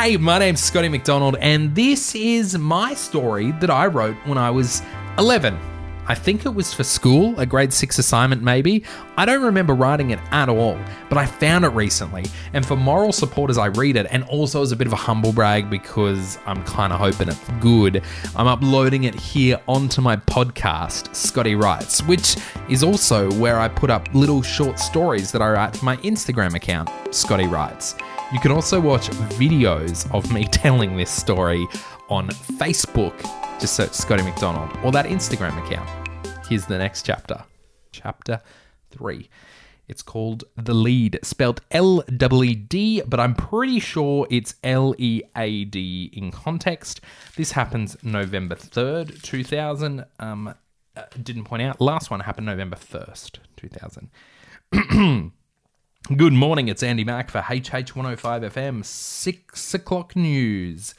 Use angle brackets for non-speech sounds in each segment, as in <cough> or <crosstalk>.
Hey, my name's Scotty McDonald, and this is my story that I wrote when I was 11. I think it was for school, a grade six assignment maybe. I don't remember writing it at all, but I found it recently. And for moral support as I read it, and also as a bit of a humble brag because I'm kind of hoping it's good, I'm uploading it here onto my podcast, Scotty Writes, which is also where I put up little short stories that I write for my Instagram account, Scotty Writes. You can also watch videos of me <laughs> telling this story on Facebook. Just search Scotty McDonald or that Instagram account. Here's the next chapter. Chapter 3. It's called The Lead, spelled L E D, but I'm pretty sure it's L E A D in context. This happens November 3rd, 2000. Um, uh, didn't point out. Last one happened November 1st, 2000. <clears throat> Good morning, it's Andy Mack for HH105 FM, 6 o'clock news.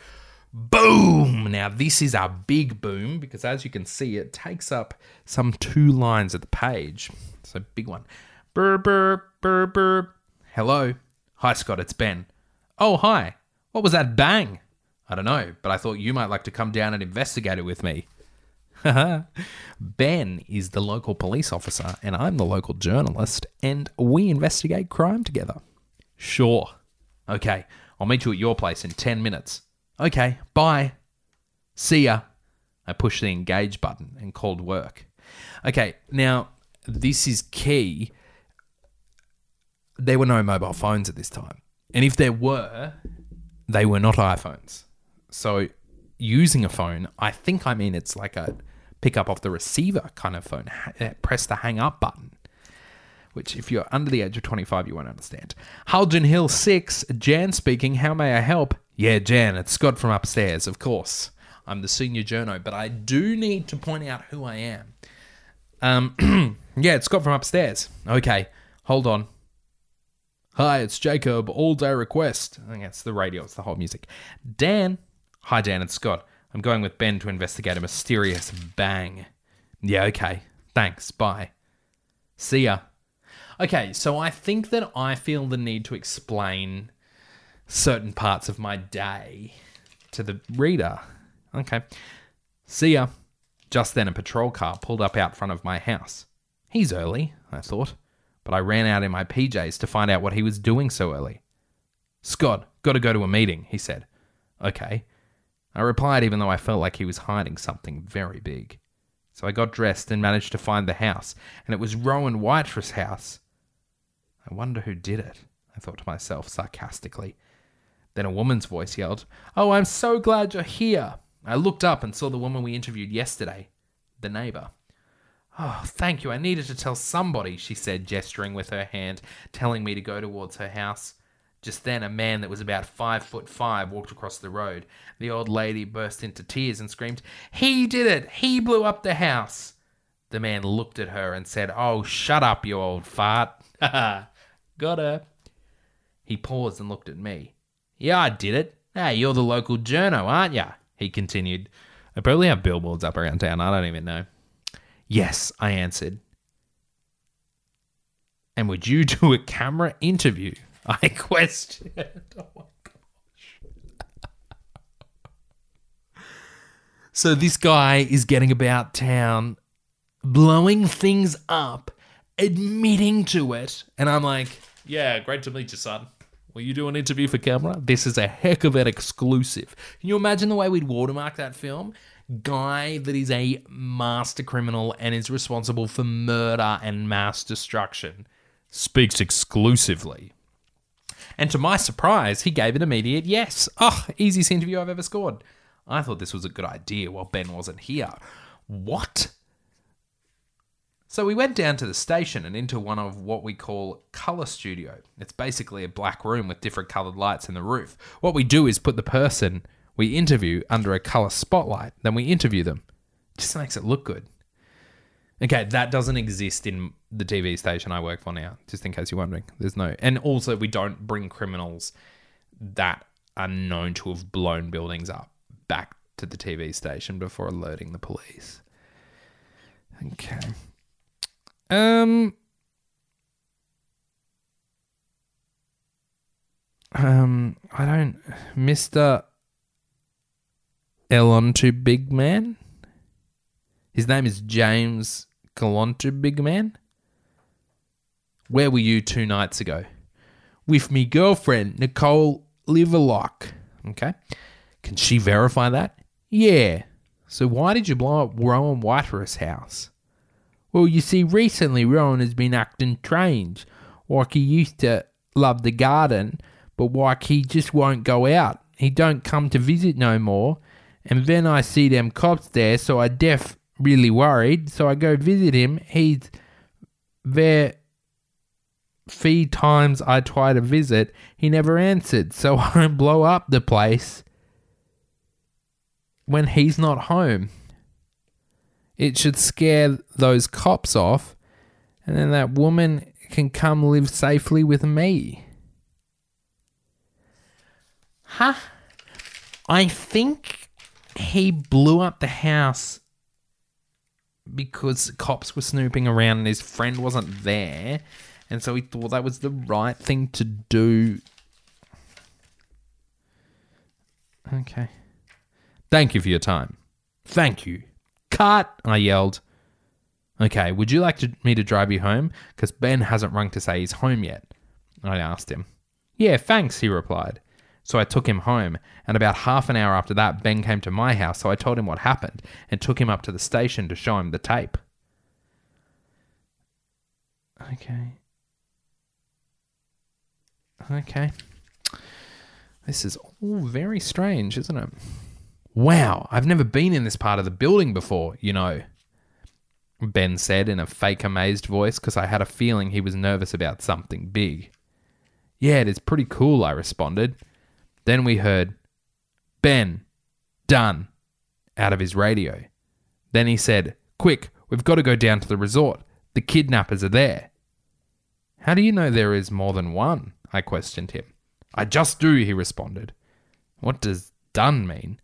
Boom! Now, this is a big boom because as you can see, it takes up some two lines of the page. So, big one. Burr, burr, burr, burr. Hello. Hi, Scott, it's Ben. Oh, hi. What was that bang? I don't know, but I thought you might like to come down and investigate it with me. <laughs> ben is the local police officer, and I'm the local journalist, and we investigate crime together. Sure. Okay, I'll meet you at your place in 10 minutes. Okay, bye. See ya. I pushed the engage button and called work. Okay, now this is key. There were no mobile phones at this time. And if there were, they were not iPhones. So using a phone, I think I mean it's like a pick up off the receiver kind of phone. Ha- press the hang up button. Which, if you're under the age of 25, you won't understand. Haljan Hill 6, Jan speaking. How may I help? Yeah, Jan, it's Scott from upstairs, of course. I'm the senior journo, but I do need to point out who I am. Um, <clears throat> yeah, it's Scott from upstairs. Okay, hold on. Hi, it's Jacob. All day request. I think it's the radio. It's the whole music. Dan. Hi, Dan. It's Scott. I'm going with Ben to investigate a mysterious bang. Yeah, okay. Thanks. Bye. See ya. Okay, so I think that I feel the need to explain certain parts of my day to the reader. Okay. See ya. Just then, a patrol car pulled up out front of my house. He's early, I thought, but I ran out in my PJs to find out what he was doing so early. Scott, gotta go to a meeting, he said. Okay. I replied, even though I felt like he was hiding something very big. So I got dressed and managed to find the house, and it was Rowan Whiter's house. I wonder who did it, I thought to myself sarcastically. Then a woman's voice yelled, Oh, I'm so glad you're here. I looked up and saw the woman we interviewed yesterday, the neighbour. Oh, thank you. I needed to tell somebody, she said, gesturing with her hand, telling me to go towards her house. Just then, a man that was about five foot five walked across the road. The old lady burst into tears and screamed, He did it! He blew up the house! The man looked at her and said, Oh, shut up, you old fart. <laughs> Got her. He paused and looked at me. Yeah, I did it. Hey, you're the local journo, aren't ya? He continued. I probably have billboards up around town. I don't even know. Yes, I answered. And would you <laughs> do a camera interview? <laughs> I questioned. <laughs> Oh my gosh. so this guy is getting about town, blowing things up, admitting to it, and I'm like, "Yeah, great to meet you, son. Will you do an interview for camera? This is a heck of an exclusive. Can you imagine the way we'd watermark that film? Guy that is a master criminal and is responsible for murder and mass destruction speaks exclusively. And to my surprise, he gave an immediate yes. Ah, oh, easiest interview I've ever scored. I thought this was a good idea while Ben wasn't here. What? So we went down to the station and into one of what we call color studio. It's basically a black room with different colored lights in the roof. What we do is put the person we interview under a color spotlight, then we interview them. Just makes it look good. Okay, that doesn't exist in the TV station I work for now, just in case you're wondering. There's no, and also we don't bring criminals that are known to have blown buildings up back to the TV station before alerting the police. Okay. Um. Um, I don't, Mister Elontu Big Man. His name is James Galontu Big Man. Where were you two nights ago? With me girlfriend Nicole Liverlock. Okay, can she verify that? Yeah. So why did you blow up Rowan Whitehurst's house? Well, you see, recently Rowan has been acting strange. Like he used to love the garden, but like he just won't go out. He don't come to visit no more. And then I see them cops there, so I def really worried. So I go visit him. He's there. Three times I try to visit, he never answered. <laughs> So I blow up the place when he's not home. It should scare those cops off, and then that woman can come live safely with me. Huh? I think he blew up the house because cops were snooping around and his friend wasn't there. And so he thought that was the right thing to do. Okay. Thank you for your time. Thank you. Cut, I yelled. Okay, would you like to, me to drive you home? Because Ben hasn't rung to say he's home yet. I asked him. Yeah, thanks, he replied. So I took him home, and about half an hour after that, Ben came to my house, so I told him what happened and took him up to the station to show him the tape. Okay. Okay. This is all very strange, isn't it? Wow, I've never been in this part of the building before, you know. Ben said in a fake amazed voice because I had a feeling he was nervous about something big. Yeah, it is pretty cool, I responded. Then we heard, Ben, done, out of his radio. Then he said, Quick, we've got to go down to the resort. The kidnappers are there. How do you know there is more than one? I questioned him. I just do, he responded. What does done mean?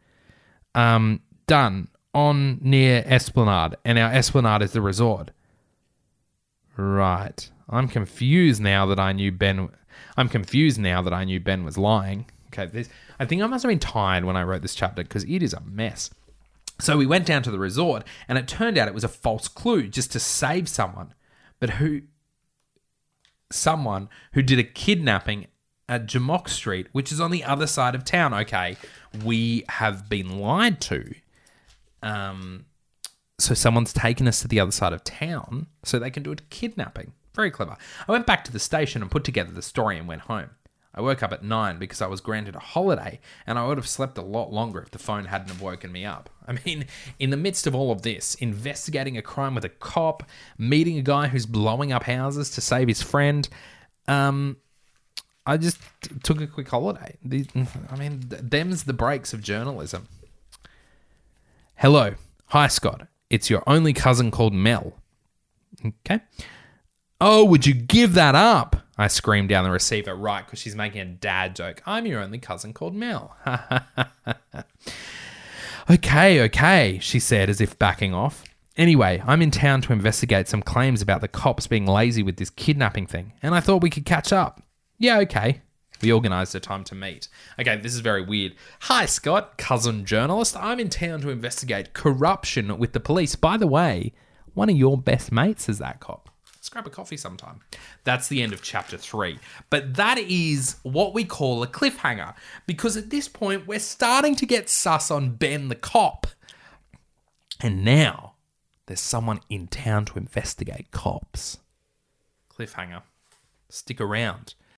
Um, done on near Esplanade, and our Esplanade is the resort. Right. I'm confused now that I knew Ben. I'm confused now that I knew Ben was lying. Okay, this. I think I must have been tired when I wrote this chapter because it is a mess. So we went down to the resort, and it turned out it was a false clue just to save someone, but who? Someone who did a kidnapping at Jamock Street, which is on the other side of town. Okay, we have been lied to. Um, so someone's taken us to the other side of town so they can do a kidnapping. Very clever. I went back to the station and put together the story and went home. I woke up at nine because I was granted a holiday, and I would have slept a lot longer if the phone hadn't have woken me up. <laughs> I mean, in the midst of all of this, investigating a crime with a cop, meeting a guy who's blowing up houses to save his friend, um, I just took a quick holiday. <laughs> I mean, them's the breaks of journalism. Hello. Hi, Scott. It's your only cousin called Mel. Okay. Oh, would you give that up? I screamed down the receiver, right, because she's making a dad joke. I'm your only cousin called Mel. <laughs> okay, okay, she said as if backing off. Anyway, I'm in town to investigate some claims about the cops being lazy with this kidnapping thing, and I thought we could catch up. Yeah, okay. We organised a time to meet. Okay, this is very weird. Hi, Scott, cousin journalist. I'm in town to investigate corruption with the police. By the way, one of your best mates is that cop. Let's grab a coffee sometime. That's the end of chapter three. But that is what we call a cliffhanger because at this point, we're starting to get sus on Ben the cop. And now there's someone in town to investigate cops. Cliffhanger. Stick around.